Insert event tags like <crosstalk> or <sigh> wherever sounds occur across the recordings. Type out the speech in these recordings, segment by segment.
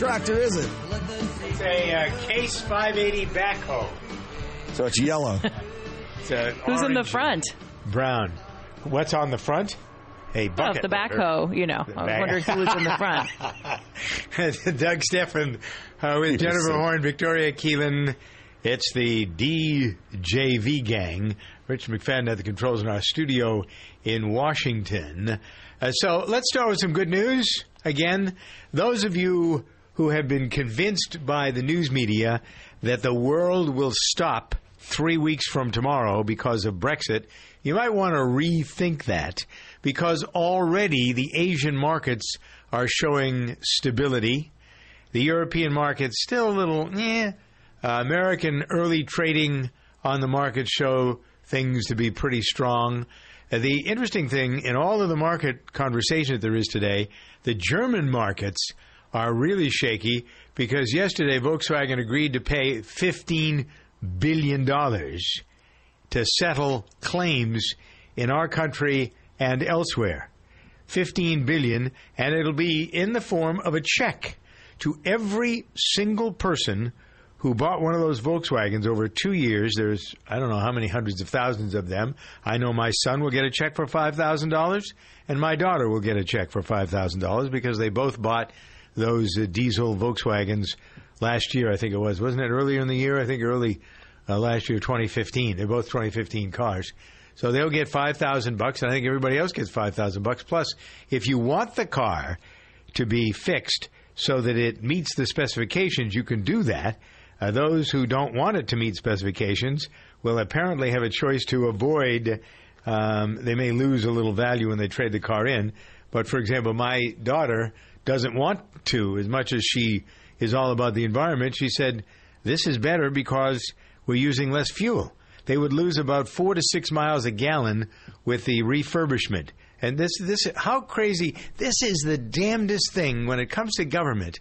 tractor is it? It's a uh, Case 580 backhoe. So it's yellow. <laughs> It's a Who's in the front? Brown. What's on the front? A Oh, bucket. the backhoe. You know, I was wondering who was in the front. <laughs> Doug Stephan uh, with Jennifer Horn, Victoria Keelan. It's the DJV gang. Rich McFadden at the controls in our studio in Washington. Uh, so let's start with some good news. Again, those of you who have been convinced by the news media that the world will stop three weeks from tomorrow because of Brexit, you might want to rethink that because already the Asian markets are showing stability. The European market's still a little, eh. Uh, American early trading on the market show things to be pretty strong. Uh, the interesting thing in all of the market conversation that there is today, the German markets are really shaky because yesterday Volkswagen agreed to pay $15 billion to settle claims in our country and elsewhere. 15 billion and it'll be in the form of a check to every single person who bought one of those Volkswagens over 2 years there's I don't know how many hundreds of thousands of them I know my son will get a check for $5000 and my daughter will get a check for $5000 because they both bought those uh, diesel Volkswagens last year I think it was wasn't it earlier in the year I think early uh, last year 2015 they're both 2015 cars so they'll get five thousand bucks, and I think everybody else gets five thousand bucks. Plus, if you want the car to be fixed so that it meets the specifications, you can do that. Uh, those who don't want it to meet specifications will apparently have a choice to avoid. Um, they may lose a little value when they trade the car in. But for example, my daughter doesn't want to, as much as she is all about the environment. She said, "This is better because we're using less fuel." they would lose about four to six miles a gallon with the refurbishment. And this, this, how crazy! This is the damnedest thing when it comes to government.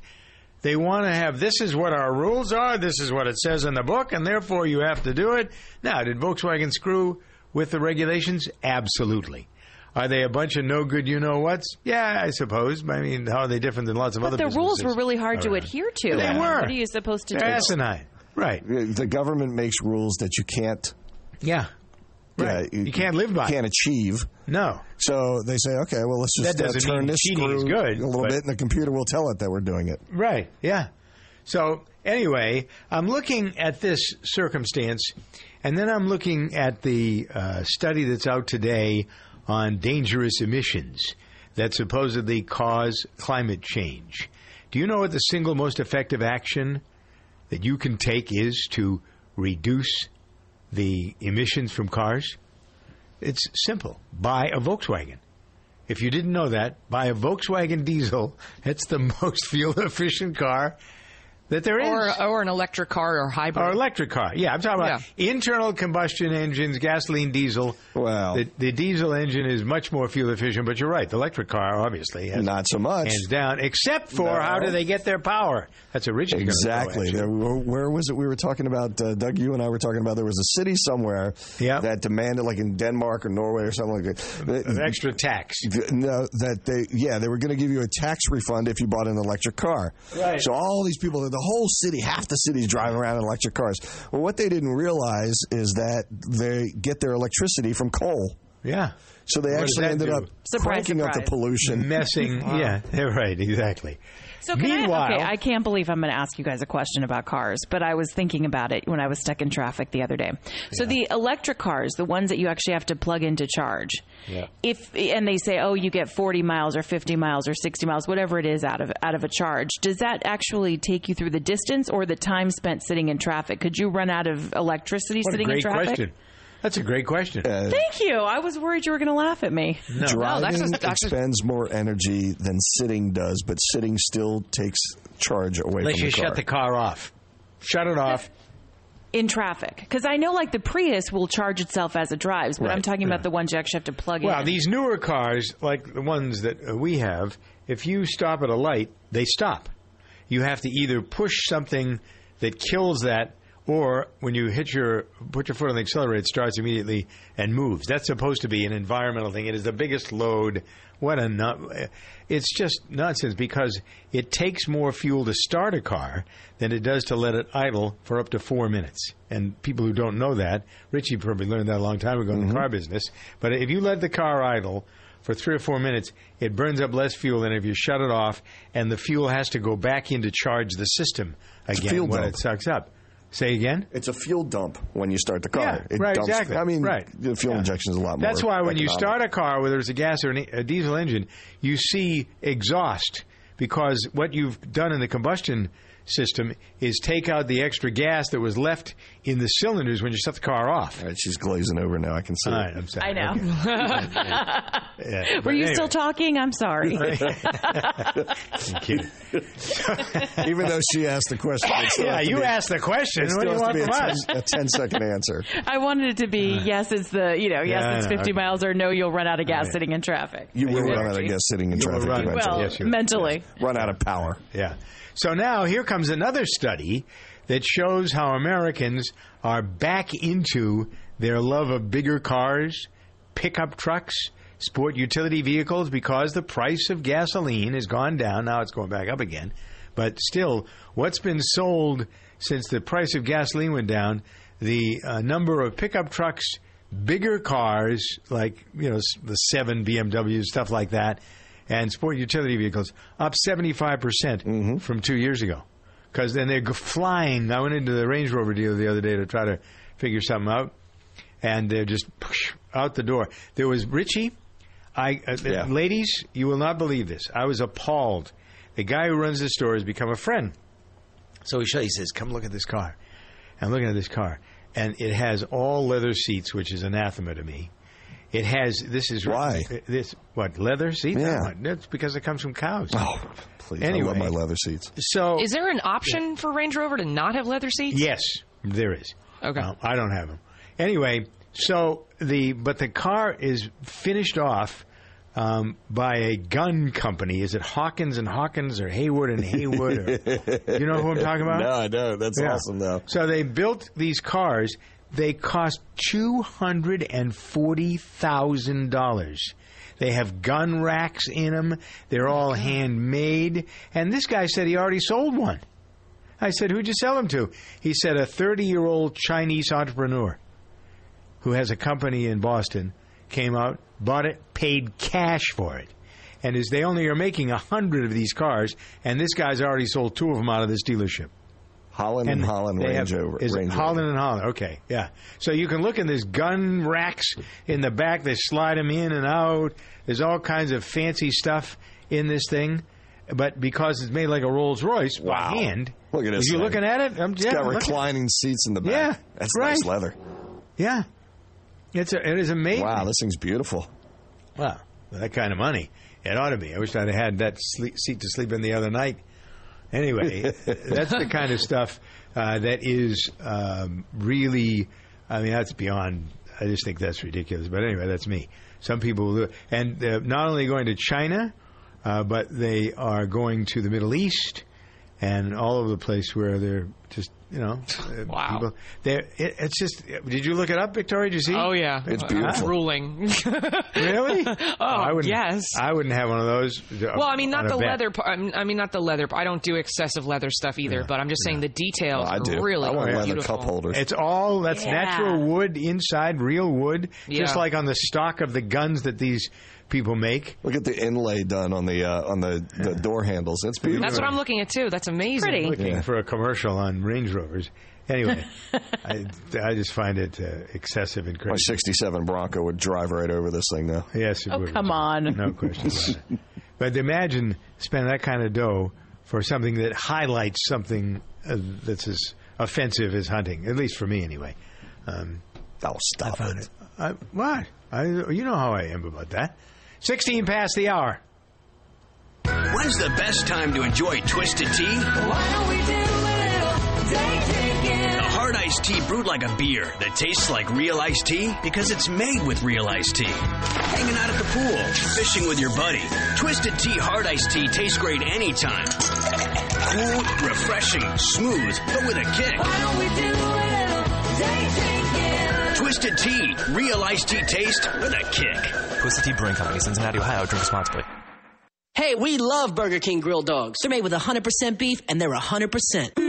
They want to have this is what our rules are, this is what it says in the book, and therefore you have to do it. Now, did Volkswagen screw with the regulations? Absolutely. Are they a bunch of no good you know whats? Yeah, I suppose. I mean, how are they different than lots of But other But the rules were really hard to adhere to. They were. What are you supposed to They're do? asinine. Right. The government makes rules that you can't. Yeah. Right. Yeah, you can't live by. You can't achieve. No. So they say, okay, well, let's just That uh, turn this cheating screw good, a little but- bit, and the computer will tell it that we're doing it. Right. Yeah. So anyway, I'm looking at this circumstance, and then I'm looking at the uh, study that's out today on dangerous emissions that supposedly cause climate change. Do you know what the single most effective action that you can take is to reduce the emissions from cars? It's simple. Buy a Volkswagen. If you didn't know that, buy a Volkswagen diesel. That's the <laughs> most fuel efficient car that there is. Or, or an electric car or hybrid. Or electric car. Yeah, I'm talking about internal combustion engines, gasoline, diesel. Well, the, the diesel engine is much more fuel efficient, but you're right. The electric car obviously has Not so much. hands down. Except for No. how do they get their power? That's originally gonna go, Exactly. There, where where was it? We were talking about uh, Doug. You and I were talking about there was a city somewhere that demanded, like in Denmark or Norway or something like that, An extra tax. No, that they yeah they were going to give you a tax refund if you bought an electric car. Right. So all these people, the whole city, half the city's driving around in electric cars. Well, what they didn't realize is that they get their electricity from coal. Yeah. So they What actually ended do? up Surprise, cranking up the pollution, Messing. <laughs> Yeah, <laughs> right. Exactly. So can Meanwhile- I, okay, I can't believe I'm going to ask you guys a question about cars, but I was thinking about it when I was stuck in traffic the other day. So the electric cars, the ones that you actually have to plug in to charge, Yeah. if and they say, oh, you get 40 miles or 50 miles or 60 miles, whatever it is out of out of a charge. Does that actually take you through the distance or the time spent sitting in traffic? Could you run out of electricity What sitting in traffic? question. That's a great question. Thank you. I was worried you were going to laugh at me. Driving expends more energy than sitting does, but sitting still takes charge away Unless from you the car. shut the car off. Shut it off. in traffic? Because I know like the Prius will charge itself as it drives, but I'm Right. talking about the ones you actually have to plug Well, in. Well, these newer cars, like the ones that uh, we have, if you stop at a light, they stop. You have to either push something that kills that, or when you hit your put your foot on the accelerator, it starts immediately and moves. That's supposed to be an environmental thing. It is the biggest load. What a nu- It's just nonsense because it takes more fuel to start a car than it does to let it idle for up to four minutes. And people who don't know that, Richie probably learned that a long time ago in the car business. But if you let the car idle for three or four minutes, it burns up less fuel than if you shut it off, and the fuel has to go back in to charge the system again when dump. it sucks up. Say again. It's a fuel dump when you start the car. Yeah, it right, dumps, exactly. I mean, Right. the fuel Yeah. injection is a lot more. That's why when you start a car, whether it's a gas or a diesel engine, you see exhaust because what you've done in the combustion system is take out the extra gas that was left in the cylinders when you shut the car off. All right, she's glazing over now. I can see. All it. I'm sorry. I know. Okay. <laughs> Yeah, Were but you anyway. still talking? I'm sorry. <laughs> <laughs> I'm kidding. Even though she asked the question, it still yeah, to you be- asked the question. It What do still you has to want be from a us? 10, a 10 second answer. I wanted it to be yes, it's the you know yes, Yeah, it's know. 50 miles or no, you'll run out of gas Right. sitting in traffic. You will Energy. run out of gas sitting in You will traffic run- eventually. Well, Yes, you will. mentally. run out of power. Yeah. So now here comes another study that shows how Americans are back into their love of bigger cars, pickup trucks, sport utility vehicles because the price of gasoline has gone down. Now it's going back up again. But still, what's been sold since the price of gasoline went down, the uh, number of pickup trucks, bigger cars like, you know, the 7 BMWs, stuff like that, and sport utility vehicles up 75% from two years ago. Because then they're flying. I went into the Range Rover dealer the other day to try to figure something out, and they're just out the door. There was Richie. I, uh, Yeah. ladies, you will not believe this. I was appalled. The guy who runs the store has become a friend. So he, show, he says, "Come look at this car." I'm looking at this car, and it has all leather seats, which is anathema to me. It has this is Why? this what leather seats? Yeah. No, That's because it comes from cows. Oh, please. I Anyway. love my leather seats. So Is there an option for Range Rover to not have leather seats? Yes, there is. Okay. No, I don't have them. Anyway, so the but the car is finished off um, by a gun company. Is it Hawkins and Hawkins or Haywood and Haywood? Or, <laughs> you know who I'm talking about? No, I know. That's Yeah. awesome, though. So they built these cars. They cost two hundred and forty thousand dollars. They have gun racks in them. They're oh all handmade. And this guy said he already sold one. I said, "Who'd you sell them to?" He said, "A thirty-year-old Chinese entrepreneur who has a company in Boston came out, bought it, paid cash for it." And as they only are making a hundred of these cars, and this guy's already sold two of them out of this dealership. Holland and, Holland Range have- Rover. Is Range Holland Rover. and Holland? Okay, yeah. So you can look in this gun racks in the back. They slide them in and out. There's all kinds of fancy stuff in this thing, but because it's made like a Rolls Royce Wow. by hand. Look at this You thing. looking at it? I'm, It's yeah, got reclining seats in the back. Yeah, That's right. nice leather. yeah. It's a, it is amazing. Wow, this thing's beautiful. Wow, that kind of money. It ought to be. I wish I'd had that sleep, seat to sleep in the other night. Anyway, <laughs> that's the kind of stuff uh, that is um, really. I mean, that's beyond. I just think that's ridiculous. But anyway, that's me. Some people will do it, and they're not only going to China, uh, but they are going to the Middle East and all over the place where they're just you know <laughs> uh, Wow. people. It, it's just. Did you look it up, Victoria? Did you see? Oh yeah, It's Uh, beautiful. Ruling. <laughs> Really? oh, I wouldn't, yes. I wouldn't have one of those. well, I mean, not the leather. Part, I'm- mean, not the leather. I don't do excessive leather stuff either. But I'm just saying the details I do. really I want leather cup holders. It's all that's Yeah. natural wood inside, real wood, just Yeah. like on the stock of the guns that these people make. Look at the inlay done on the uh, on the, the door handles. It's beautiful. That's what I'm looking at too. That's amazing. Pretty. Looking Yeah. for a commercial on Range Rovers. Anyway, <laughs> I, I just find it uh, excessive and crazy. My crazy. '67 Bronco would drive right over this thing now. Yes, it Oh, would. come on. No question about it. <laughs> But imagine spending that kind of dough for something that highlights something uh, that's as offensive as hunting, at least for me anyway. Um, Oh, stop found it. it. I, what? I, you know how I am about that. 16 past the hour. When's the best time to enjoy Twisted Tea? A Hard iced tea brewed like a beer that tastes like real iced tea because it's made with real iced tea. Hanging out at the pool, fishing with your buddy. Twisted Tea Hard Iced Tea tastes great anytime. Cool, refreshing, smooth, but with a kick. Twisted Tea, real iced tea taste with a kick. Twisted Tea Brewing Company, Cincinnati, Ohio. Drink responsibly. Hey, we love Burger King grilled dogs. They're made with 100% beef and they're 100%.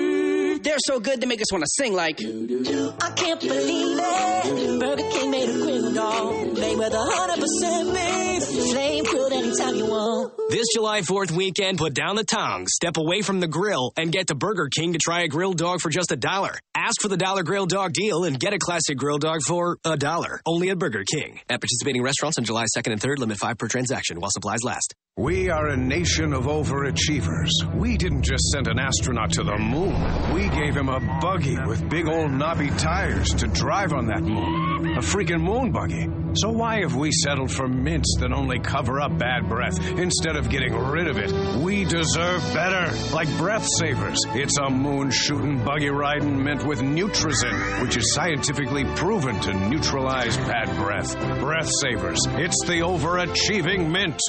They're so good they make us want to sing like. I can't believe it. Burger King made a grill dog. Made with 100% beef. Flame grilled anytime you want. This July 4th weekend, put down the tongs, step away from the grill, and get to Burger King to try a grilled dog for just a dollar. Ask for the dollar grilled dog deal and get a classic grilled dog for a dollar. Only at Burger King. At participating restaurants on July 2nd and 3rd, limit 5 per transaction while supplies last. We are a nation of overachievers. We didn't just send an astronaut to the moon. We gave him a buggy with big old knobby tires to drive on that moon. A freaking moon buggy. So why have we settled for mints that only cover up bad breath instead of getting rid of it? We deserve better, like Breath Savers. It's a moon shooting, buggy riding mint with Nutrazin, which is scientifically proven to neutralize bad breath. Breath Savers. It's the overachieving mint.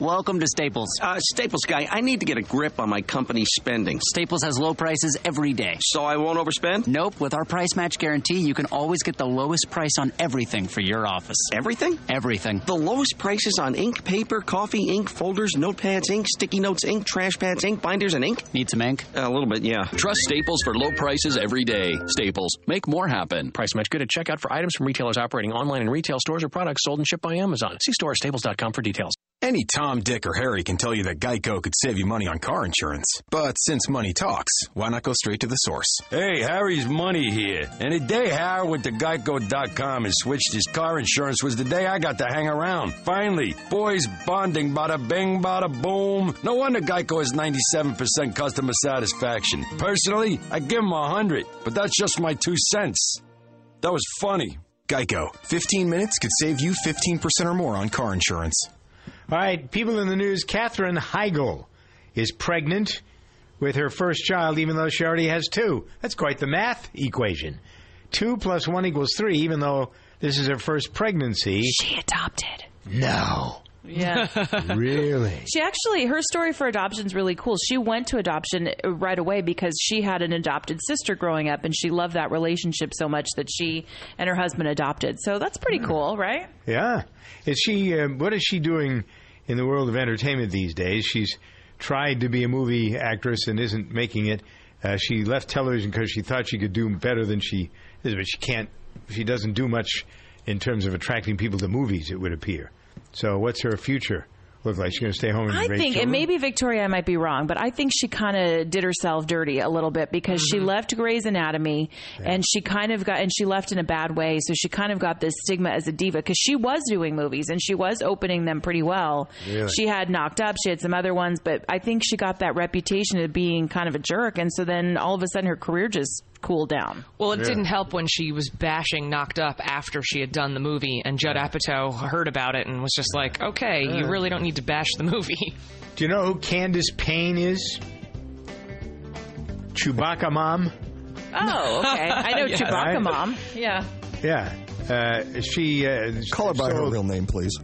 Welcome to Staples. Uh, Staples guy, I need to get a grip on my company's spending. Staples has low prices every day. So I won't overspend? Nope. With our price match guarantee, you can always get the lowest price on everything for your office. Everything? Everything. The lowest prices on ink, paper, coffee, ink, folders, notepads, ink, sticky notes, ink, trash pads, ink, binders, and ink? Need some ink? Uh, a little bit, yeah. Trust Staples for low prices every day. Staples. Make more happen. Price match good at checkout for items from retailers operating online in retail stores or products sold and shipped by Amazon. See store or staples.com for details. Any Tom, Dick, or Harry can tell you that Geico could save you money on car insurance. But since money talks, why not go straight to the source? Hey, Harry's money here. And the day Harry went to Geico.com and switched his car insurance was the day I got to hang around. Finally, boys bonding, bada bing, bada boom. No wonder Geico has 97% customer satisfaction. Personally, I give him a 100, but that's just my two cents. That was funny. Geico. 15 minutes could save you 15% or more on car insurance. All right, people in the news. Katherine Heigl is pregnant with her first child, even though she already has two. That's quite the math equation. Two plus one equals three, even though this is her first pregnancy. She adopted. No. Yeah. <laughs> really? She actually, her story for adoption is really cool. She went to adoption right away because she had an adopted sister growing up and she loved that relationship so much that she and her husband adopted. So that's pretty cool, right? Yeah. Is she, uh, what is she doing in the world of entertainment these days? She's tried to be a movie actress and isn't making it. Uh, she left television because she thought she could do better than she is, but she can't, she doesn't do much in terms of attracting people to movies, it would appear. So, what's her future look like? She's going to stay home and I raise think, children? and maybe Victoria might be wrong, but I think she kind of did herself dirty a little bit because she Mm-hmm. left Grey's Anatomy and she kind of got, and she left in a bad way. So she kind of got this stigma as a diva because she was doing movies and she was opening them pretty well. Really? She had Knocked Up, she had some other ones, but I think she got that reputation of being kind of a jerk. And so then all of a sudden her career just cooled down. Well, it didn't help when she was bashing Knocked Up after she had done the movie, and Judd Apatow heard about it and was just like, "Okay, you really don't need to bash the movie." Do you know who Candace Payne is? Chewbacca mom. Oh, okay. I know <laughs> Yes. Chewbacca Right? Mom. Yeah. Yeah. Uh, she uh, Call her by her real name, please.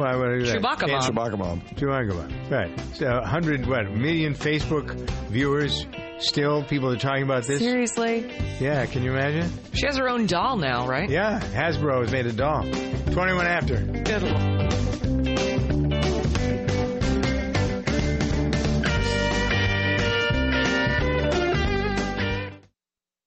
Well, what is that? Chewbacca Candace- Mom. Chewbacca Mom. Chewbacca Mom. Right. So, 100 what million Facebook viewers. Still, people are talking about this. Seriously? Yeah. Can you imagine? She has her own doll now, right? Yeah. Hasbro has made a doll. 21 after. Good lord.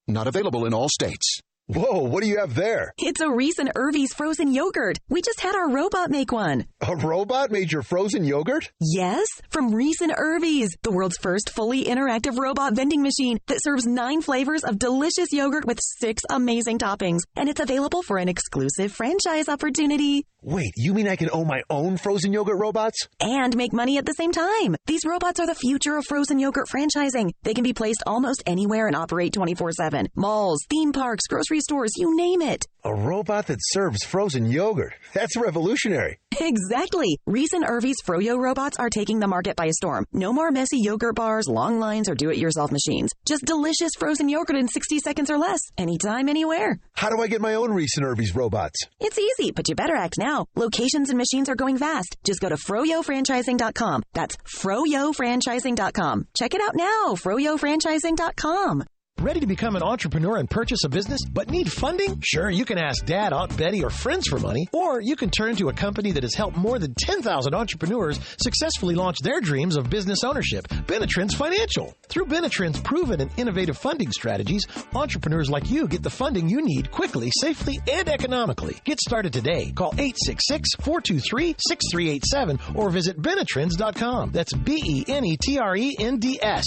Not available in all states. Whoa, what do you have there? It's a Reis and Irvy's frozen yogurt. We just had our robot make one. A robot made your frozen yogurt? Yes, from Reis and Irvy's, the world's first fully interactive robot vending machine that serves nine flavors of delicious yogurt with six amazing toppings. And it's available for an exclusive franchise opportunity. Wait, you mean I can own my own frozen yogurt robots? And make money at the same time. These robots are the future of frozen yogurt franchising. They can be placed almost anywhere and operate 24 7. Malls, theme parks, grocery stores, you name it. A robot that serves frozen yogurt. That's revolutionary. <laughs> Exactly. Reis and Irvy's Froyo robots are taking the market by storm. No more messy yogurt bars, long lines, or do-it-yourself machines. Just delicious frozen yogurt in 60 seconds or less. Anytime, anywhere. How do I get my own Reis and Irvy's robots? It's easy, but you better act now. Locations and machines are going fast. Just go to froyofranchising.com. That's froyofranchising.com. Check it out now. froyofranchising.com. Ready to become an entrepreneur and purchase a business, but need funding? Sure, you can ask Dad, Aunt Betty, or friends for money, or you can turn to a company that has helped more than 10,000 entrepreneurs successfully launch their dreams of business ownership. Benetrends Financial. Through Benetrends' proven and innovative funding strategies, entrepreneurs like you get the funding you need quickly, safely, and economically. Get started today. Call 866-423-6387 or visit Benetrends.com. That's B-E-N-E-T-R-E-N-D-S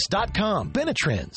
dot com. Benetrends.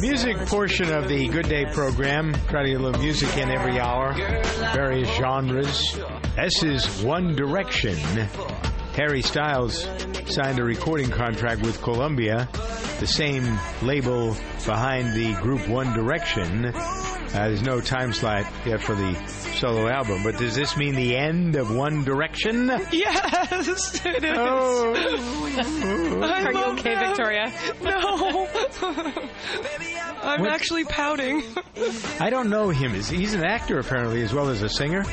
Music portion of the Good Day program. Try to get a little music in every hour, various genres. This is One Direction. Harry Styles signed a recording contract with Columbia, the same label behind the group One Direction. Uh, there's no time slot yet for the solo album, but does this mean the end of One Direction? Yes, it is. Oh. Are you okay, Victoria? No. <laughs> I'm What- actually pouting. I don't know him. He's an actor apparently as well as a singer?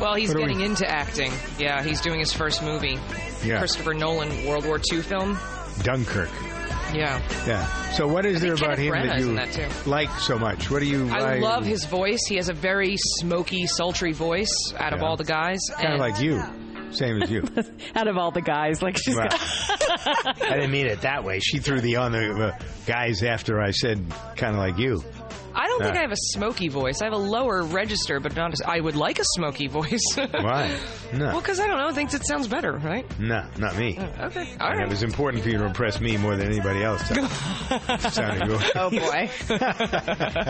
Well, he's What are we- getting into acting. Yeah, he's doing his first movie. Yeah. Christopher Nolan World War II film. Dunkirk. Yeah. Yeah. So what is I there about Kenneth him that you that too. like so much? What do you? I love his voice. He has a very smoky, sultry voice out of all the guys. Kind of like you, same as you. <laughs> Out of all the guys, like she's Well, got- <laughs> I didn't mean it that way. She threw the on the uh, guys after I said kind of like you. I don't think Yeah. I have a smoky voice. I have a lower register, but not. A, I would like a smoky voice. <laughs> Why? No. Well, because I don't know. I think it sounds better, right? No, not me. Oh, okay. All And right. it was important for you to impress me more than anybody else. Sounded good. <laughs> Oh boy. <laughs>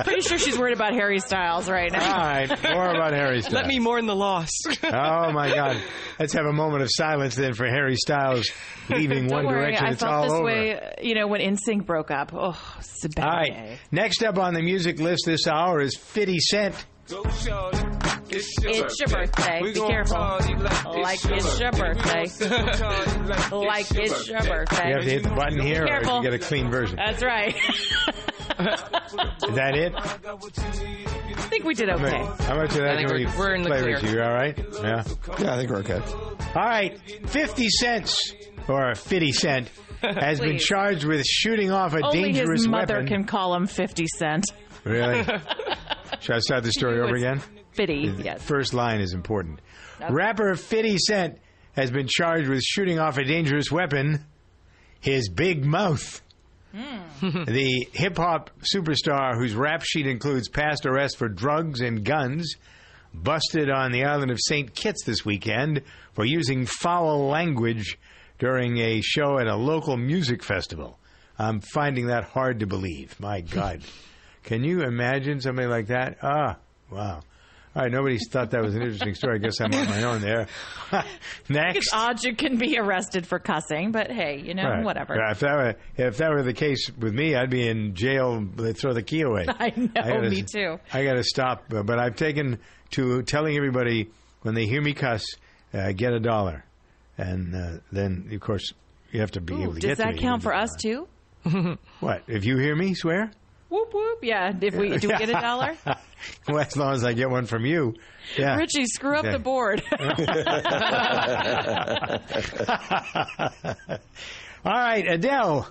Pretty sure she's worried about Harry Styles right now. All right, more about Harry Styles. Let me mourn the loss. Oh my God! Let's have a moment of silence then for Harry Styles leaving Don't One worry, Direction. I it's felt all this over. way, you know, when NSYNC broke up. Oh, it's a bad All right. day. Next up on the music list this hour is 50 Cent. It's your birthday. Be careful. Like it's your birthday. Like it's your <laughs> birthday. You have to hit the button here, Be or you get a clean version. That's right. <laughs> Is that it? I think we did How okay. How much of that I think we we're- we're in the play clear. with you? All right? Yeah. Yeah, I think we're okay. All right. 50 cents, or 50 Cent, <laughs> has been charged with shooting off a Only dangerous his mother weapon. can call him 50 Cent. Really? <laughs> Should I start the story over again? Fitty, The yes. First line is important. Okay. Rapper 50 Cent has been charged with shooting off a dangerous weapon, his big mouth. Hmm. the hip hop superstar, whose rap sheet includes past arrests for drugs and guns, busted on the island of St. Kitts this weekend for using foul language during a show at a local music festival. I'm finding that hard to believe. My God. <laughs> Can you imagine somebody like that? Ah, wow. All right, nobody thought that was an interesting story. I guess I'm on my own there. <laughs> Next. It's odd you can be arrested for cussing, but hey, you know, Right. whatever. If that were if that were the case with me, I'd be in jail. They'd throw the key away. <laughs> I know, gotta- me too. I got to stop. But I've taken to telling everybody when they hear me cuss, uh, get a dollar, and uh, then of course you have to be Ooh, able to does get to that count for us <laughs> too? What if you hear me swear? Whoop whoop. Yeah. If we do we get a dollar? <laughs> well, as long as I get one from you. Yeah. Richie, screw up Okay. the board. <laughs> <laughs> All right, Adele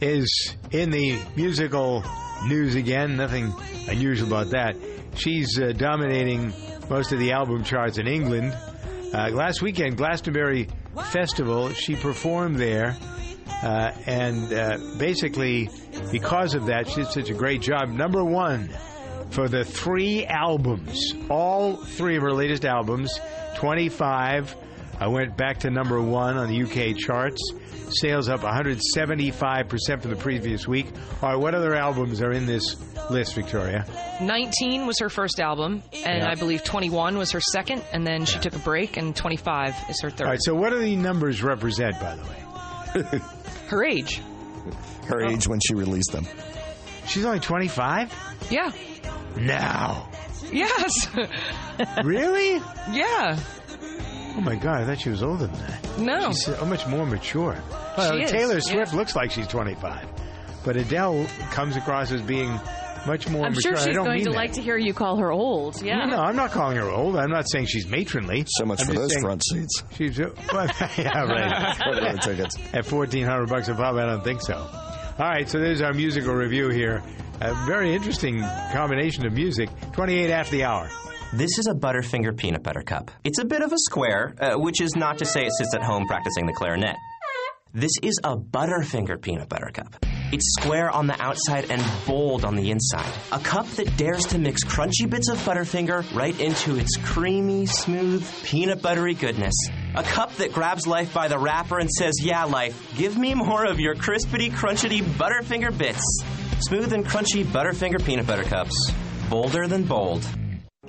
is in the musical news again. Nothing unusual about that. She's uh, dominating most of the album charts in England. Uh, last weekend, Glastonbury Festival, she performed there. Uh, and uh, basically, because of that, she did such a great job. Number one for the three albums, all three of her latest albums, 25. I went back to number one on the UK charts. Sales up 175% from the previous week. All right, what other albums are in this list, Victoria? 19 was her first album, and Yeah. I believe 21 was her second, and then she took a break, and 25 is her third. All right, so what do the numbers represent, by the way? <laughs> her age. Her oh. age when she released them. She's only 25? Yeah. Now. Yes. <laughs> really? Yeah. Oh my God, I thought she was older than that. No. She's so much more mature. Well, She is, Taylor yeah. Swift looks like she's 25, but Adele comes across as being much more I'm mature. sure I she's don't going to that. like to hear you call her old. Yeah. No, no, I'm not calling her old. I'm not saying she's matronly. So much I'm for those front seats. She's <laughs> well, yeah, right. <laughs> For the tickets. At fourteen hundred bucks a pop, I don't think so. All right, so there's our musical review here. A very interesting combination of music. Twenty-eight after the hour. This is a Butterfinger peanut butter cup. It's a bit of a square, uh, which is not to say it sits at home practicing the clarinet. This is a Butterfinger peanut butter cup. It's square on the outside and bold on the inside. A cup that dares to mix crunchy bits of Butterfinger right into its creamy, smooth, peanut buttery goodness. A cup that grabs life by the wrapper and says, Yeah, life, give me more of your crispity, crunchity Butterfinger bits. Smooth and crunchy Butterfinger peanut butter cups. Bolder than bold.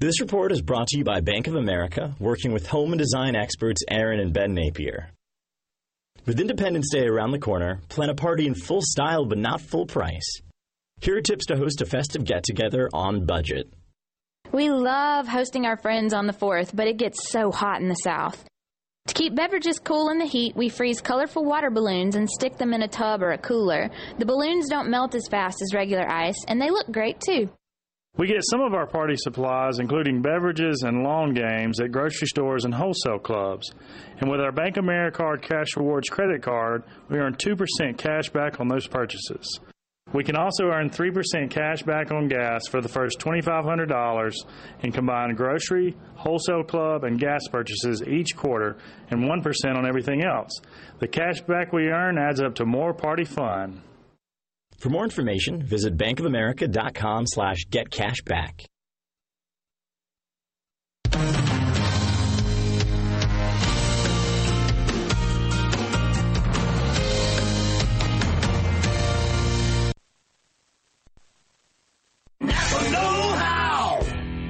This report is brought to you by Bank of America, working with home and design experts Erin and Ben Napier. With Independence Day around the corner, plan a party in full style but not full price. Here are tips to host a festive get together on budget. We love hosting our friends on the 4th, but it gets so hot in the South. To keep beverages cool in the heat, we freeze colorful water balloons and stick them in a tub or a cooler. The balloons don't melt as fast as regular ice, and they look great too. We get some of our party supplies, including beverages and lawn games, at grocery stores and wholesale clubs. And with our Bank of America Cash Rewards credit card, we earn 2% cash back on those purchases. We can also earn 3% cash back on gas for the first $2,500 in combined grocery, wholesale club, and gas purchases each quarter, and 1% on everything else. The cash back we earn adds up to more party fun. For more information, visit bankofamerica.com slash getcashback.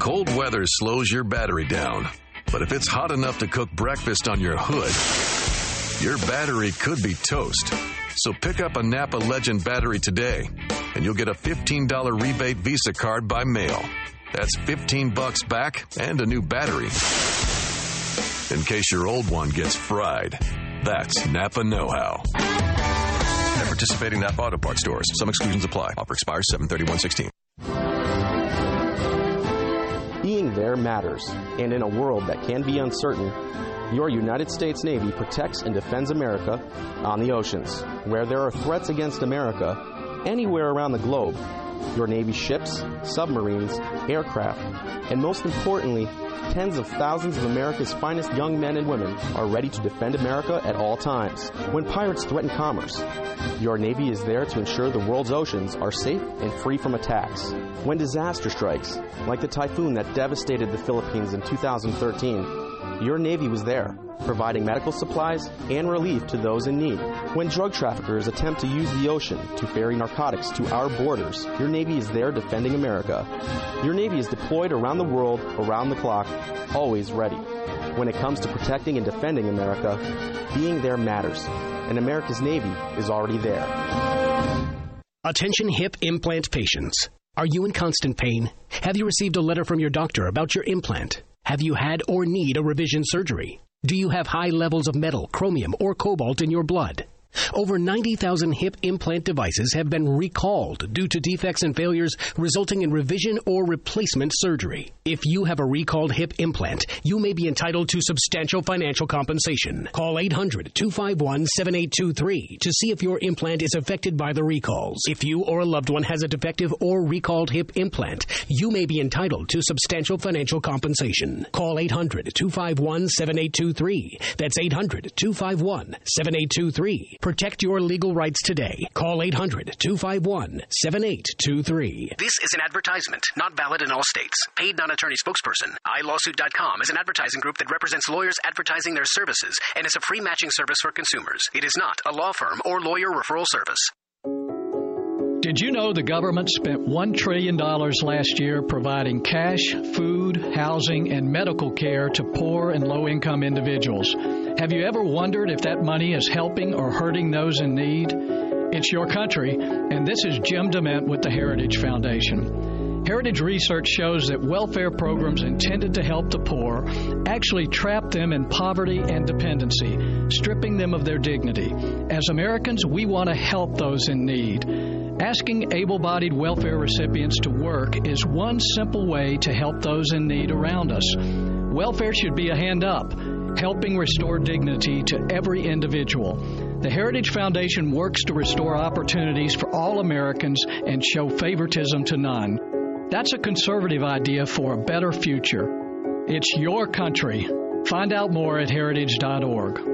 Cold weather slows your battery down. But if it's hot enough to cook breakfast on your hood, your battery could be toast. So pick up a Napa Legend battery today, and you'll get a $15 rebate Visa card by mail. That's 15 bucks back and a new battery. In case your old one gets fried. That's Napa Know How. At participating Napa Auto Parts stores. Some exclusions apply. Offer expires 73116. Being there matters, and in a world that can be uncertain, your United States Navy protects and defends America on the oceans. Where there are threats against America, anywhere around the globe, your Navy ships, submarines, aircraft, and most importantly, tens of thousands of America's finest young men and women are ready to defend America at all times. When pirates threaten commerce, your Navy is there to ensure the world's oceans are safe and free from attacks. When disaster strikes, like the typhoon that devastated the Philippines in 2013, your Navy was there, providing medical supplies and relief to those in need. When drug traffickers attempt to use the ocean to ferry narcotics to our borders, your Navy is there defending America. Your Navy is deployed around the world, around the clock, always ready. When it comes to protecting and defending America, being there matters, and America's Navy is already there. Attention hip implant patients. Are you in constant pain? Have you received a letter from your doctor about your implant? Have you had or need a revision surgery? Do you have high levels of metal, chromium, or cobalt in your blood? Over 90,000 hip implant devices have been recalled due to defects and failures resulting in revision or replacement surgery. If you have a recalled hip implant, you may be entitled to substantial financial compensation. Call 800 251 7823 to see if your implant is affected by the recalls. If you or a loved one has a defective or recalled hip implant, you may be entitled to substantial financial compensation. Call 800 251 7823. That's 800 251 7823. Protect your legal rights today. Call 800 251 7823. This is an advertisement, not valid in all states. Paid non attorney spokesperson. iLawsuit.com is an advertising group that represents lawyers advertising their services and is a free matching service for consumers. It is not a law firm or lawyer referral service. Did you know the government spent $1 trillion last year providing cash, food, housing, and medical care to poor and low income individuals? Have you ever wondered if that money is helping or hurting those in need? It's your country, and this is Jim DeMint with the Heritage Foundation. Heritage research shows that welfare programs intended to help the poor actually trap them in poverty and dependency, stripping them of their dignity. As Americans, we want to help those in need. Asking able bodied welfare recipients to work is one simple way to help those in need around us. Welfare should be a hand up, helping restore dignity to every individual. The Heritage Foundation works to restore opportunities for all Americans and show favoritism to none. That's a conservative idea for a better future. It's your country. Find out more at heritage.org.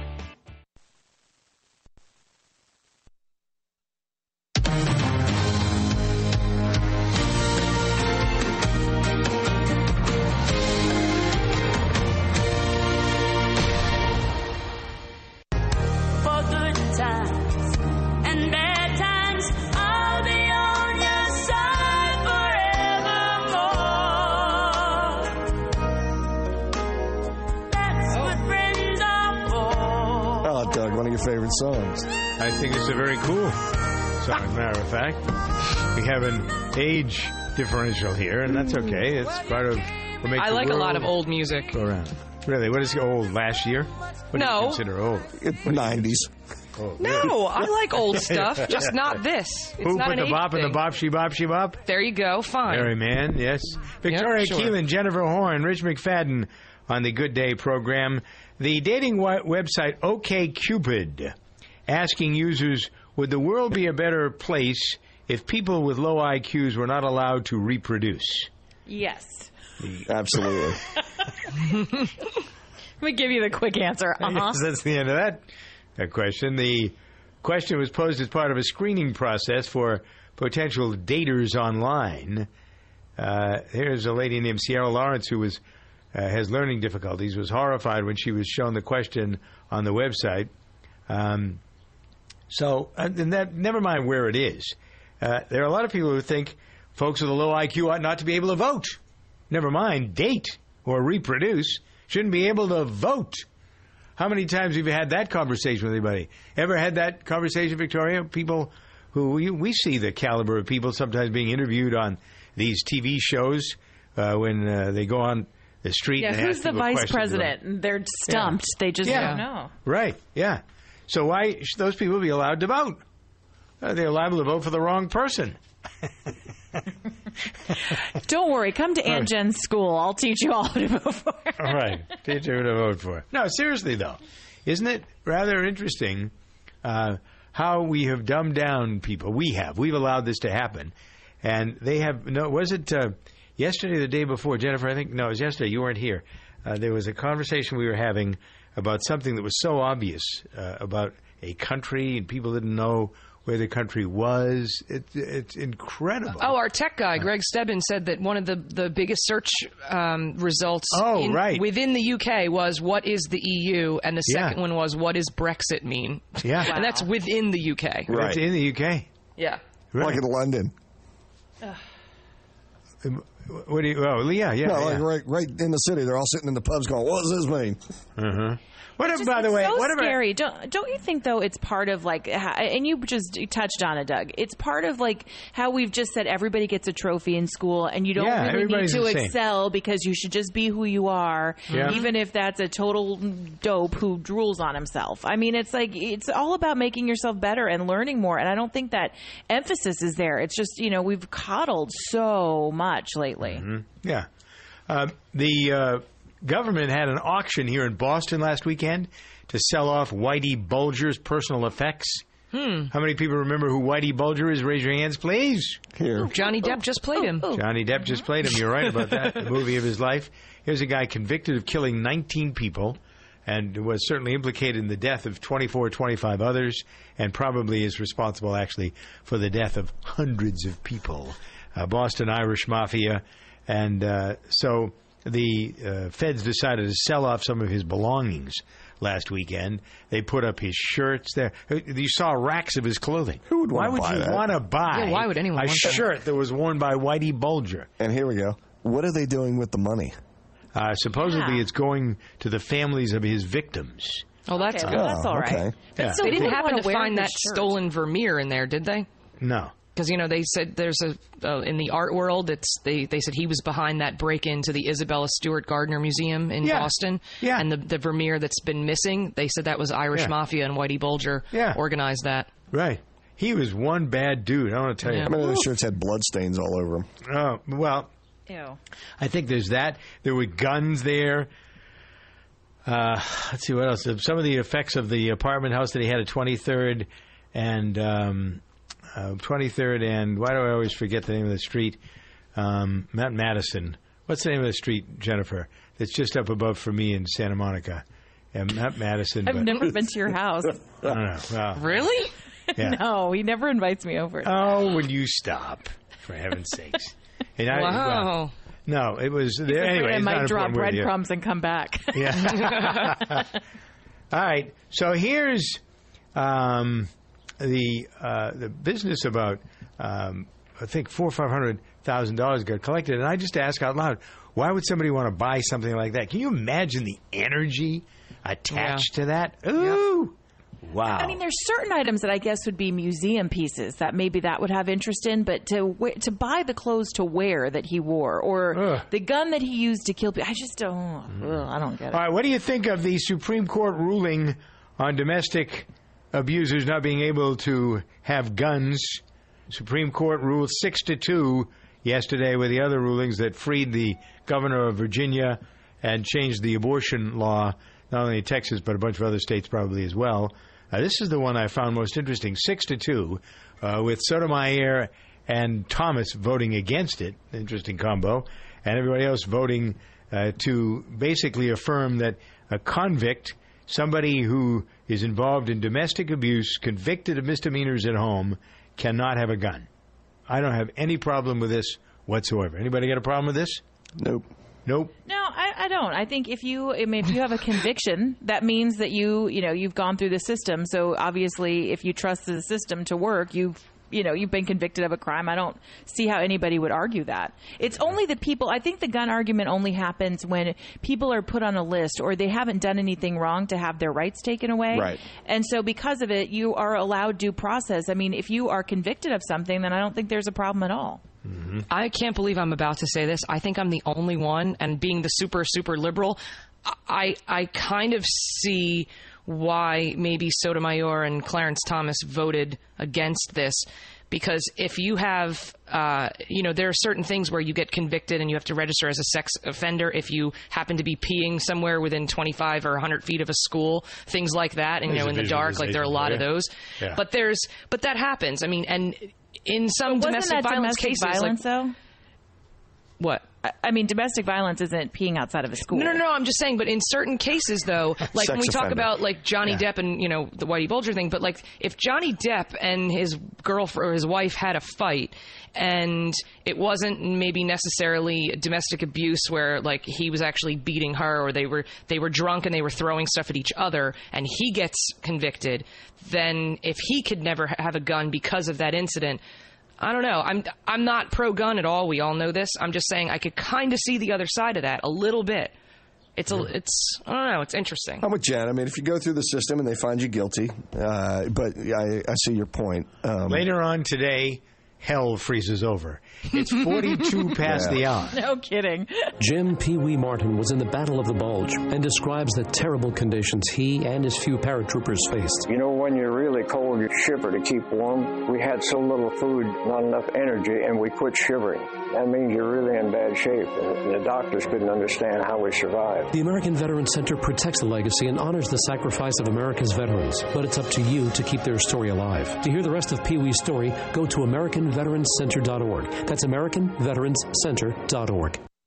of your favorite songs. I think it's a very cool song, as a matter of fact. We have an age differential here, and that's mm. okay. It's part of what makes I the like a lot of old music. Go around. Really? What is old? Last year? What do you No. consider old? 90s. Oh, No, I like old stuff, <laughs> just not this. It's Who not put an the age bop in the thing. bop, she bop, she bop? There you go. Fine. Mary Mann, yes. Victoria sure. Keelan, Jennifer Horn, Rich McFadden on the Good Day program. The dating website OKCupid asking users, would the world be a better place if people with low IQs were not allowed to reproduce? Yes. Absolutely. <laughs> <laughs> Let me give you the quick answer. Uh huh. That's the end of that, that question. The question was posed as part of a screening process for potential daters online. Uh, here's a lady named Sierra Lawrence who was uh, has learning difficulties. Was horrified when she was shown the question on the website. Um, so, and that never mind where it is. Uh, there are a lot of people who think folks with a low IQ ought not to be able to vote. Never mind date or reproduce. Shouldn't be able to vote. How many times have you had that conversation with anybody? Ever had that conversation, Victoria? People who we, we see the caliber of people sometimes being interviewed on these TV shows uh, when uh, they go on the street. Yeah, who's the vice president? They're stumped. They just Yeah. don't know. Right. Yeah. So why should those people be allowed to vote? Uh, they're liable to vote for the wrong person. <laughs> Don't worry. Come to Aunt Jen's school. I'll teach you all how to vote for. <laughs> All right. Teach who to vote for. No, seriously though, isn't it rather interesting uh, how we have dumbed down people? We have. We've allowed this to happen, and they have. No, was it uh, yesterday, the day before, Jennifer? I think no, it was yesterday. You weren't here. Uh, there was a conversation we were having about something that was so obvious uh, about a country, and people didn't know where the country was. It, it's incredible. Oh, our tech guy, Greg Stebbins, said that one of the, the biggest search um, results Oh, in- right. within the UK was what is the EU, and the Yeah. second one was what does Brexit mean? Yeah. <laughs> and that's within the UK. It's in the UK. Yeah. Like in London. Um, What do you? Oh, yeah, yeah. no, yeah. like right, right in the city. They're all sitting in the pubs going, "What does this mean?" Uh-huh. What if, just- by the way, so what scary. Don't don't you think though? It's part of like, and you just touched on it, Doug. It's part of like how we've just said everybody gets a trophy in school, and you don't Yeah, really need to same. excel because you should just be who you are, Yeah. even if that's a total dope who drools on himself. I mean, it's like it's all about making yourself better and learning more, and I don't think that emphasis is there. It's just you know we've coddled so much lately. Mhm. Yeah. Uh, the uh, government had an auction here in Boston last weekend to sell off Whitey Bulger's personal effects. Hmm. How many people remember who Whitey Bulger is? Raise your hands, please. Here. Johnny Depp just played him. Johnny Depp just played him. You're right about that. The <laughs> movie of his life. Here's a guy convicted of killing 19 people and was certainly implicated in the death of 24, 25 others, and probably is responsible actually for the death of hundreds of people. Uh, Boston Irish Mafia. And uh, so the uh, feds decided to sell off some of his belongings last weekend. They put up his shirts there. Uh, You saw racks of his clothing. Who would Why wanna would buy you that? want to buy Yeah, why would anyone a want that? shirt that was worn by Whitey Bulger? And here we go. What are they doing with the money? Uh, supposedly, Yeah. it's going to the families of his victims. Oh, that's Okay, good. well, that's all right. okay. But Yeah. still, They didn't would happen wanna to find that shirt? stolen Vermeer in there, did they? No. Because you know they said there's a uh, in the art world it's they they said he was behind that break into the Isabella Stewart Gardner Museum in Yeah. Boston. Yeah. And the the Vermeer that's been missing, they said that was Irish Yeah. Mafia and Whitey Bulger Yeah. organized that. Right. He was one bad dude. I want to tell Yeah. How many of you. those shirts had blood stains all over them? Oh, well, Ew. I think there's that. There were guns there. Uh, let's see what else. Some of the effects of the apartment house that he had at 23rd and um, uh, 23rd and why do I always forget the name of the street? Um, not Madison. What's the name of the street, Jennifer? That's just up above for me in Santa Monica. Yeah, not Madison. I've never been to your house. <laughs> I don't know. Well, Really? Yeah. <laughs> no, he never invites me over. Oh, would you stop? For heaven's sakes! And I- well, Wow. no, it was He's afraid anyway. I might drop important where you- breadcrumbs and come back. Yeah. <laughs> All right. So here's um, the uh, the business about um, I think four or five hundred thousand dollars got collected, and I just ask out loud, why would somebody want to buy something like that? Can you imagine the energy attached to that? Ooh, wow. I mean, there's certain items that I guess would be museum pieces that maybe that would have interest in, but to to buy the clothes to wear that he wore or Ugh. the gun that he used to kill people, I just don't. ugh, I don't get it. All right, what do you think of the Supreme Court ruling on domestic abusers not being able to have guns? Supreme Court ruled six to two yesterday with the other rulings that freed the governor of Virginia and changed the abortion law, not only in Texas but a bunch of other states probably as well. Uh, this is the one I found most interesting, six to two, uh, with Sotomayor and Thomas voting against it. Interesting combo, and everybody else voting uh, to basically affirm that a convict, somebody who is involved in domestic abuse, convicted of misdemeanors at home, cannot have a gun. I don't have any problem with this whatsoever. Anybody got a problem with this? Nope. Nope. No, I, I don't. I think if you, I mean, if you have a conviction, that means that you, you know, you've gone through the system. So obviously, if you trust the system to work, you've, you know, you've been convicted of a crime. I don't see how anybody would argue that. It's only the people. I think the gun argument only happens when people are put on a list or they haven't done anything wrong to have their rights taken away. Right. And so because of it, you are allowed due process. I mean, if you are convicted of something, then I don't think there's a problem at all. Mm-hmm. I can't believe I'm about to say this. I think I'm the only one, and being the super super liberal, I I kind of see why maybe Sotomayor and Clarence Thomas voted against this. Because if you have, uh, you know, there are certain things where you get convicted and you have to register as a sex offender if you happen to be peeing somewhere within 25 or 100 feet of a school, things like that, and you know, in the dark, like there are a lot of those. yeah. Yeah. But there's, but that happens. I mean, and in some Wasn't domestic that violence domestic cases, like- violence though? what? I- I mean, domestic violence isn't peeing outside of a school. No, no, no. I'm just saying, but in certain cases, though, <laughs> like when Sex we talk about like Johnny Yeah. Depp and you know the Whitey Bulger thing, but like if Johnny Depp and his girlfriend or his wife had a fight, and it wasn't maybe necessarily domestic abuse where like he was actually beating her or they were they were drunk and they were throwing stuff at each other, and he gets convicted, then if he could never have a gun because of that incident. I don't know. I'm I'm not pro gun at all. We all know this. I'm just saying I could kind of see the other side of that a little bit. It's a it's I don't know. It's interesting. I'm with Jen. I mean, if you go through the system and they find you guilty, uh, but I, I see your point. Um, Later on today, hell freezes over. It's 42 <laughs> past Yeah. the hour. No kidding. Jim Pee Wee Martin was in the Battle of the Bulge and describes the terrible conditions he and his few paratroopers faced. You know, when you're really cold, you shiver to keep warm. We had so little food, not enough energy, and we quit shivering. That means you're really in bad shape. And the doctors couldn't understand how we survived. The American Veteran Center protects the legacy and honors the sacrifice of America's veterans, but it's up to you to keep their story alive. To hear the rest of Pee Wee's story, go to AmericanVeteransCenter.org. That's AmericanVeteransCenter.org.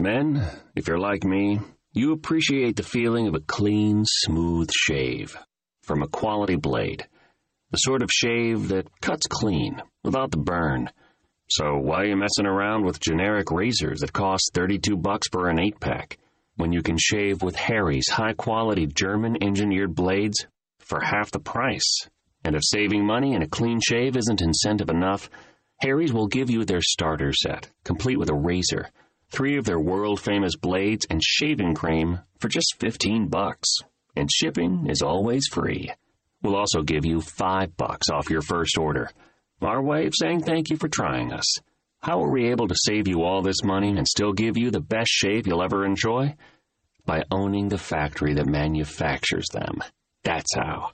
Men, if you're like me, you appreciate the feeling of a clean, smooth shave from a quality blade. The sort of shave that cuts clean without the burn. So why are you messing around with generic razors that cost 32 bucks for an 8-pack when you can shave with Harry's high-quality German-engineered blades for half the price? And if saving money and a clean shave isn't incentive enough, Harry's will give you their starter set, complete with a razor, three of their world famous blades and shaving cream for just 15 bucks. And shipping is always free. We'll also give you 5 bucks off your first order. Our way of saying thank you for trying us. How are we able to save you all this money and still give you the best shave you'll ever enjoy? By owning the factory that manufactures them. That's how.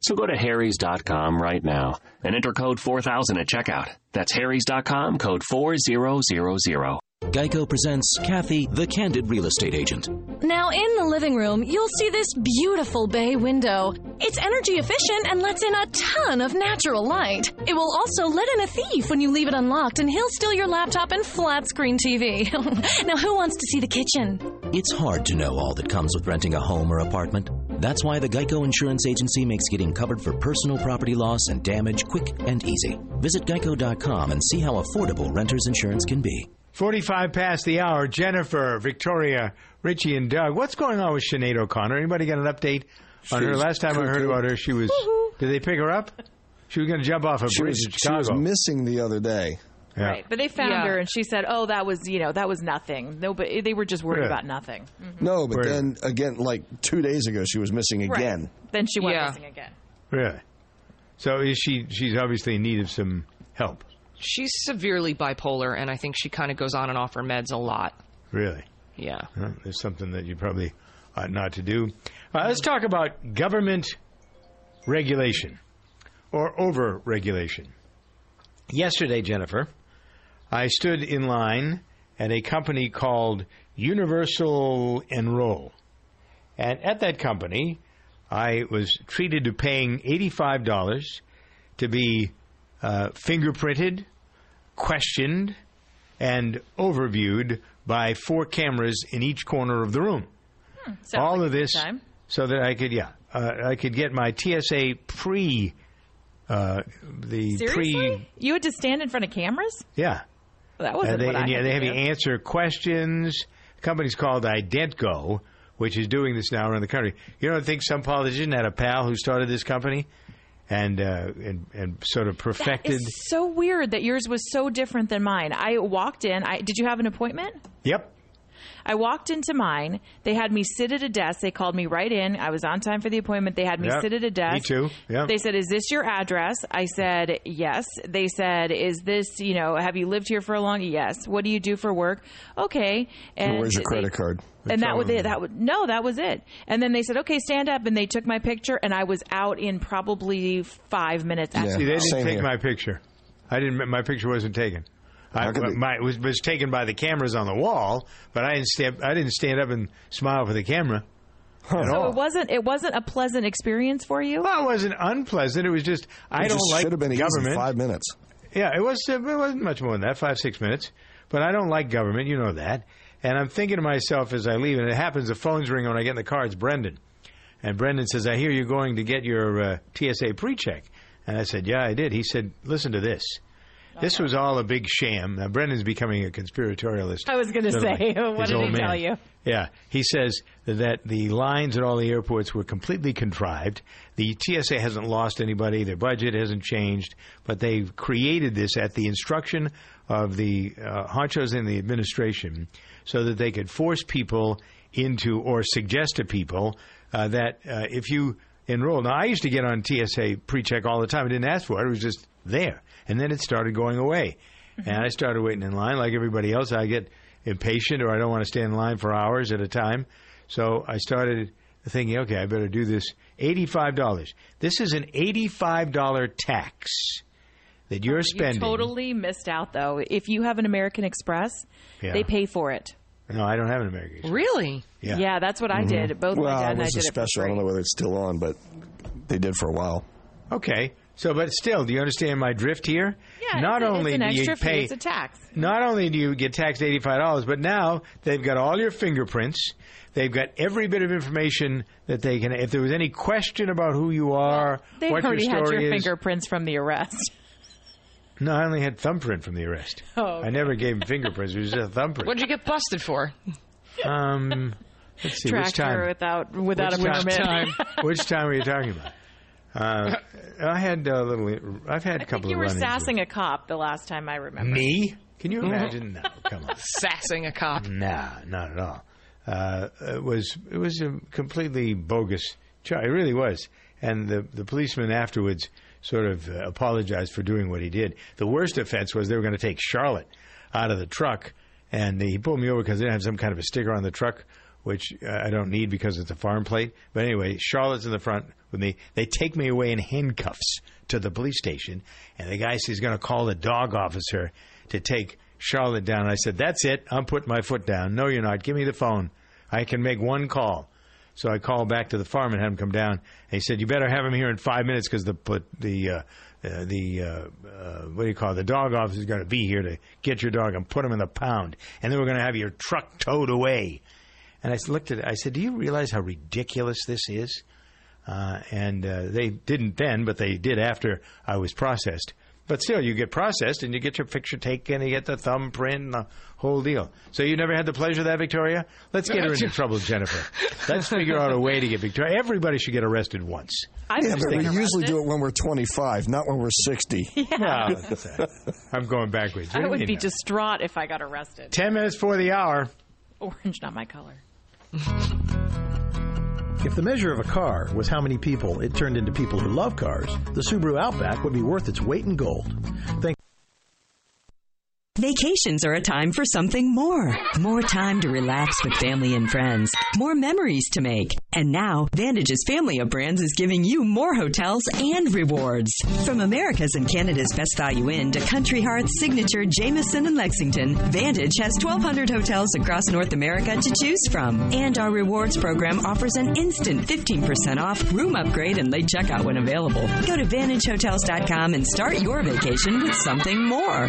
So go to harrys.com right now and enter code 4000 at checkout. That's harrys.com, code 4000. Geico presents Kathy, the Candid Real Estate Agent. Now, in the living room, you'll see this beautiful bay window. It's energy efficient and lets in a ton of natural light. It will also let in a thief when you leave it unlocked, and he'll steal your laptop and flat screen TV. <laughs> now, who wants to see the kitchen? It's hard to know all that comes with renting a home or apartment. That's why the Geico Insurance Agency makes getting covered for personal property loss and damage quick and easy. Visit geico.com and see how affordable renter's insurance can be. 45 past the hour. Jennifer, Victoria, Richie, and Doug. What's going on with Sinead O'Connor? Anybody got an update on her? Last time I heard about her, she was. Did they pick her up? She was going to jump off a She bridge was, in she was missing the other day. Yeah. Right, but they found Yeah. her, and she said, "Oh, that was you know that was nothing. No, but they were just worried Really? about nothing." Mm-hmm. No, but Where- then again, like two days ago, she was missing Right. again. Then she went Yeah. missing again. Really? So is she? She's obviously in need of some help. She's severely bipolar, and I think she kind of goes on and off her meds a lot. Really? Yeah. Well, there's something that you probably ought not to do. Uh, let's talk about government regulation or over regulation. Yesterday, Jennifer, I stood in line at a company called Universal Enroll. And at that company, I was treated to paying $85 to be uh, fingerprinted, questioned, and overviewed by four cameras in each corner of the room. Sounds All like of this time. so that I could, yeah, uh, I could get my TSA pre, uh, the Seriously, pre, you had to stand in front of cameras. yeah. That wasn't and they, what I yeah, they have you answer questions. The company's called Identgo, which is doing this now around the country. You don't think some politician had a pal who started this company and uh, and, and sort of perfected? It's so weird that yours was so different than mine. I walked in. I did you have an appointment? Yep. I walked into mine. They had me sit at a desk. They called me right in. I was on time for the appointment. They had me Yep. sit at a desk. Me too. Yep. They said, "Is this your address?" I said, "Yes." They said, "Is this, you know, have you lived here for a long?" Yes. What do you do for work? Okay. And Where's your they- credit card? and that was it. That would no, that was it. And then they said, "Okay, stand up." And they took my picture, and I was out in probably five minutes. After See, they didn't Same take here. my picture. I didn't. My picture wasn't taken. I, my, was, was taken by the cameras on the wall, but I didn't stand. I didn't stand up and smile for the camera. So it wasn't. It wasn't a pleasant experience for you. Well, it wasn't unpleasant. It was just I It don't just like should have been government. five minutes. Yeah, it was. It wasn't much more than that, five six minutes. But I don't like government. You know that. And I'm thinking to myself as I leave, and it happens. The phone's ringing when I get in the car. It's Brendan, and Brendan says, "I hear you're going to get your uh, TSA pre-check." And I said, "Yeah, I did." He said, "Listen to this." This was all a big sham. Now Brendan's becoming a conspiratorialist. I was going to say, <laughs> what did he old tell you? Yeah, he says that the lines at all the airports were completely contrived. The TSA hasn't lost anybody. Their budget hasn't changed, but they've created this at the instruction of the uh, honchos in the administration, so that they could force people into or suggest to people uh, that uh, if you enroll. Now, I used to get on TSA pre-check all the time. I didn't ask for it; it was just there, and then it started going away. And I started waiting in line like everybody else. I get impatient or I don't want to stand in line for hours at a time. So I started thinking, okay, I better do this. $85. This is an $85 tax that you're spending. You totally missed out, though. If you have an American Express, Yeah. they pay for it. No, I don't have an American Express. Really? Yeah. yeah that's what I Mhm. did. Both well, my dad it and I was a did it for special. I don't know whether it's still on, but they did for a while. Okay. So, but still, do you understand my drift here? Yeah, Not it's only it's an do you extra fee, pay, it's a tax. not only do you get taxed eighty five dollars, but now they've got all your fingerprints. They've got every bit of information that they can. If there was any question about who you are, They what already your had your is, fingerprints from the arrest. <laughs> no, I only had thumbprint from the arrest. Oh, I never gave them fingerprints. It was just a thumbprint. What'd you get busted for? Um, let's see, which Tractor time? without without Which a time- permit. <laughs> which time are you talking about? Uh, I had a little. I've had a couple think you of were run-ins with- sassing a cop the last time I remember. Me? Can you imagine? No, come on. <laughs> Sassing a cop. Nah, not at all. Uh, it was it was a completely bogus charge. It really was. And the the policeman afterwards sort of uh, apologized for doing what he did. The worst offense was they were going to take Charlotte out of the truck, and he pulled me over because they didn't have some kind of a sticker on the truck, which uh, I don't need because it's a farm plate. But anyway, Charlotte's in the front with me. They take me away in handcuffs to the police station, and the guy says he's going to call the dog officer to take Charlotte down. And I said, "That's it. I'm putting my foot down." No, you're not. Give me the phone. I can make one call. So I called back to the farm and had him come down. And he said, "You better have him here in five minutes because the put the uh, uh, the uh, uh, what do you call it? The dog officer is going to be here to get your dog and put him in the pound, and then we're going to have your truck towed away." And I looked at it. I said, "Do you realize how ridiculous this is?" Uh, and uh, they didn't then, but they did after I was processed. But still, you get processed and you get your picture taken, you get the thumbprint and the whole deal. So you never had the pleasure of that, Victoria? Let's get her into trouble, Jennifer. Let's figure out a way to get Victoria. Everybody should get arrested once. I yeah, but we usually do it when we're 25, not when we're 60. <laughs> Yeah. Well, I'm going backwards. What I would be now? distraught if I got arrested. Ten minutes for the hour. Orange, not my color. <laughs> If the measure of a car was how many people it turned into people who love cars, the Subaru Outback would be worth its weight in gold. Thank Vacations are a time for something more. More time to relax with family and friends. More memories to make. And now, Vantage's family of brands is giving you more hotels and rewards. From America's and Canada's Best Value Inn to Country Hearth, Signature, Jameson, and Lexington, Vantage has 1,200 hotels across North America to choose from. And our rewards program offers an instant 15% off, room upgrade, and late checkout when available. Go to VantageHotels.com and start your vacation with something more.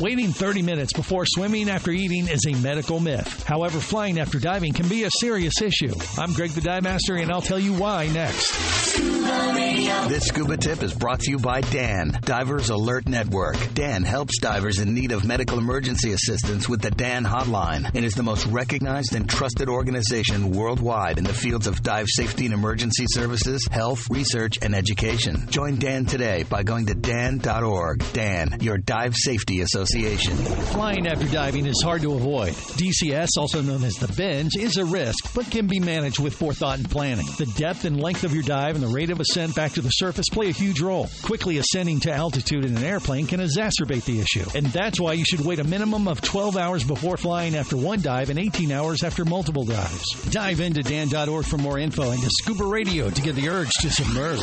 Waiting 30 minutes before swimming after eating is a medical myth. However, flying after diving can be a serious issue. I'm Greg the Dive Master, and I'll tell you why next. This scuba tip is brought to you by DAN, Divers Alert Network. DAN helps divers in need of medical emergency assistance with the DAN hotline and is the most recognized and trusted organization worldwide in the fields of dive safety and emergency services, health, research, and education. Join DAN today by going to dan.org. DAN, your dive safety association. Flying after diving is hard to avoid. DCS, also known as the bends, is a risk, but can be managed with forethought and planning. The depth and length of your dive and the rate of ascent back to the surface play a huge role. Quickly ascending to altitude in an airplane can exacerbate the issue, and that's why you should wait a minimum of 12 hours before flying after one dive and 18 hours after multiple dives. Dive into dan.org for more info and to Scuba Radio to get the urge to submerge.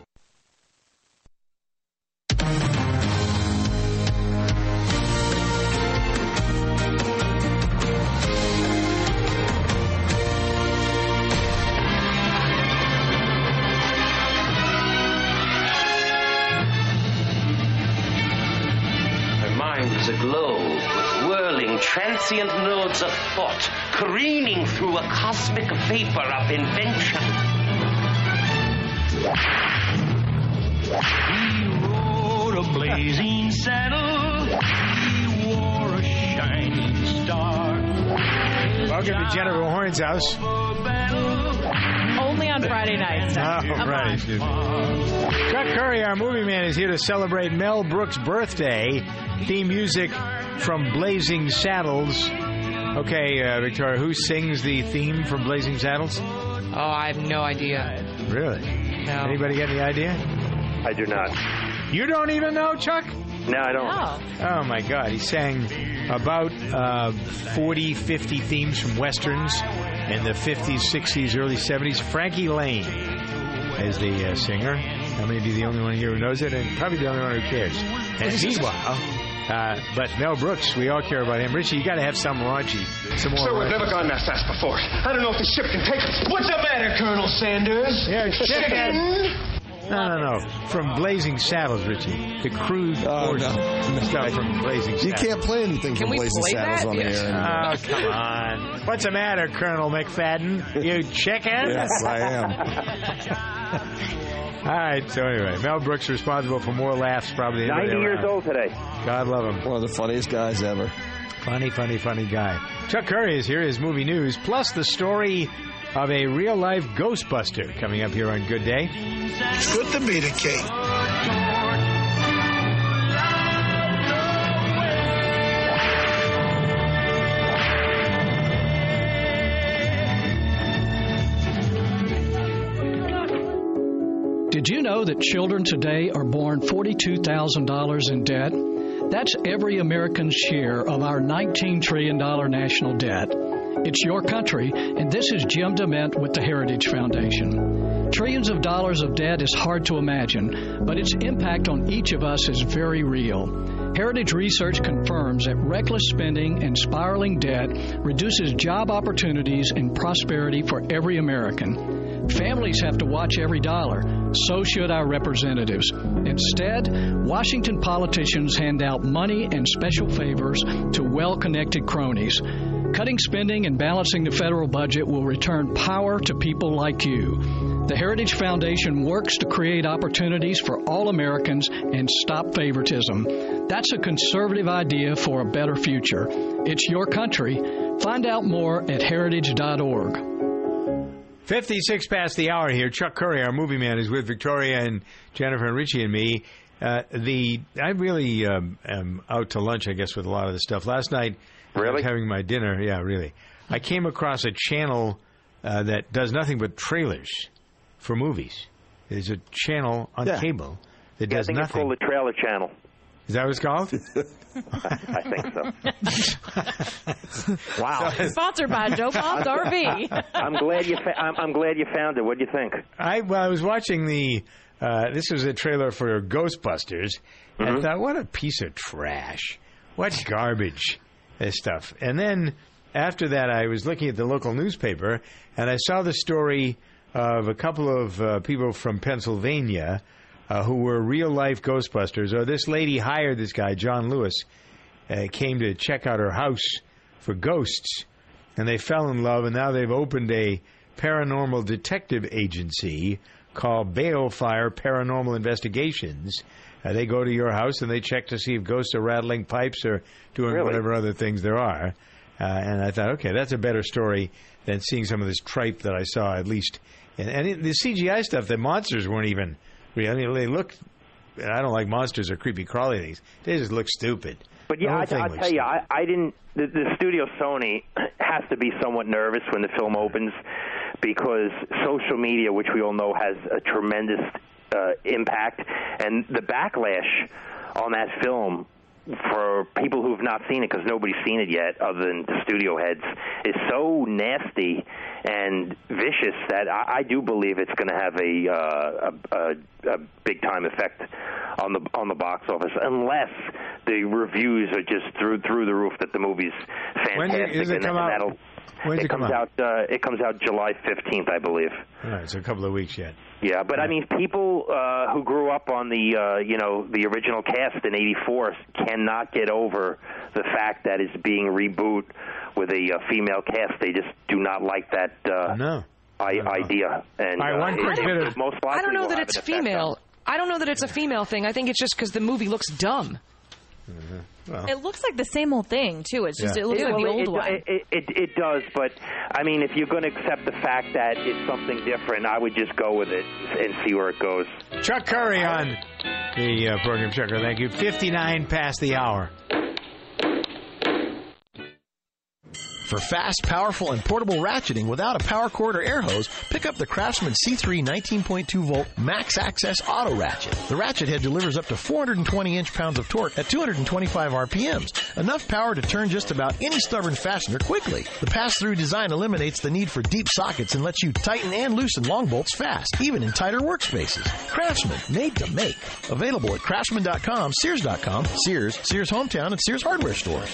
Transient nodes of thought, careening through a cosmic vapor of invention. He rode a blazing saddle. He wore a shining star. Welcome to Jennifer Horn's house. Only on Friday nights. Oh, Come right. on. Chuck Curry, our movie man, is here to celebrate Mel Brooks' birthday. Theme music from Blazing Saddles. Okay, uh, Victoria, who sings the theme from Blazing Saddles? Oh, I have no idea. Really? No. Anybody got any idea? I do not. You don't even know, Chuck? No, I don't. Oh my God, he sang about uh, 40, 50 themes from westerns in the 50s, 60s, early 70s. Frankie Laine is the uh, singer. I may be the only one here who knows it, and probably the only one who cares. And <laughs> meanwhile, uh, but Mel Brooks, we all care about him. Richie, you got to have some raunchy, some more. Sir, we've never gone that fast before. I don't know if the ship can take us. What's the matter, Colonel Sandurz? Yeah, Chicken? No, no, no. From Blazing Saddles, Richie. The crude horse stuff from Blazing Saddles. You can't play anything from Blazing Saddles on the air anymore. Oh, come on. What's the matter, Colonel McFadden? You chicken? Yes, I am. <laughs> All right, so anyway, Mel Brooks responsible for more laughs probably. than 90 years around. old today. God love him. One of the funniest guys ever. Funny, funny, funny guy. Chuck Curry is here, his movie news, plus the story of a real life Ghostbuster coming up here on Good Day. It's good to be the king. Did you know that children today are born $42,000 in debt? That's every American's share of our $19 trillion national debt. It's your country, and this is Jim DeMint with the Heritage Foundation. Trillions of dollars of debt is hard to imagine, but its impact on each of us is very real. Heritage research confirms that reckless spending and spiraling debt reduces job opportunities and prosperity for every American. Families have to watch every dollar, so should our representatives. Instead, Washington politicians hand out money and special favors to well connected cronies. Cutting spending and balancing the federal budget will return power to people like you. The Heritage Foundation works to create opportunities for all Americans and stop favoritism. That's a conservative idea for a better future. It's your country. Find out more at heritage.org. 56 past the hour here. Chuck Curry, our movie man, is with Victoria and Jennifer and Richie and me. Uh, the I really um, am out to lunch, I guess, with a lot of the stuff. Last night, I was having my dinner. Yeah, really. I came across a channel uh, that does nothing but trailers for movies. There's a channel on Yeah. cable that Yeah, I does think it's nothing. called the Trailer Channel. Is that what it's called? <laughs> I think so. <laughs> wow. Sponsored by Joe Bob's <laughs> RV. I'm glad you. Fa- I'm, I'm glad you found it. What do you think? I well, I was watching the. Uh, this was a trailer for Ghostbusters, and I thought, what a piece of trash! What garbage, this stuff. And then after that, I was looking at the local newspaper, and I saw the story of a couple of uh, people from Pennsylvania uh, who were real life Ghostbusters. Or this lady hired this guy, John Lewis, uh, came to check out her house for ghosts, and they fell in love, and now they've opened a paranormal detective agency called Balefire Paranormal Investigations. Uh, they go to your house and they check to see if ghosts are rattling pipes or doing Really? whatever other things there are. Uh, and I thought, okay, that's a better story than seeing some of this tripe that I saw, at least. And, and it, the CGI stuff, the monsters weren't even real. I mean, they look. and I don't like monsters or creepy crawly things. They just look stupid. But yeah, I, thing I'll looks tell you, I, I didn't. The, the studio Sony <clears throat> has to be somewhat nervous when the film opens because social media, which we all know, has a tremendous uh, impact, and the backlash on that film for people who've not seen it because nobody's seen it yet other than the studio heads is so nasty and vicious that I, I do believe it's going to have a, uh, a, a, a big time effect on the on the box office unless the reviews are just through through the roof that the movie's When fantastic does it and, come and out? That'll When's it it come comes out? uh, it comes out July 15th I believe All right, so a couple of weeks yet. yeah, but I mean, people uh, who grew up on the uh, you know the original cast in '84 cannot get over the fact that it's being reboot with a uh, female cast. They just do not like that uh, no. I- idea. And All right, uh, one quick it- bit it of- most likely I don't know that it's an effect on- female. I don't know that it's a female thing. I think it's just because the movie looks dumb. It looks like the same old thing too. It's just Yeah. it looks It- like the old it, one. It, it, it, it does, but I mean, if you're going to accept the fact that it's something different, I would just go with it and see where it goes. Chuck Curry on the uh, program, Chuck. Thank you. 59 past the hour. For fast, powerful, and portable ratcheting without a power cord or air hose, pick up the Craftsman C3 19.2 volt Max Access Auto Ratchet. The ratchet head delivers up to 420 inch pounds of torque at 225 RPMs, enough power to turn just about any stubborn fastener quickly. The pass-through design eliminates the need for deep sockets and lets you tighten and loosen long bolts fast, even in tighter workspaces. Craftsman, made to make. Available at craftsman.com, Sears.com, Sears, Sears Hometown, and Sears Hardware stores.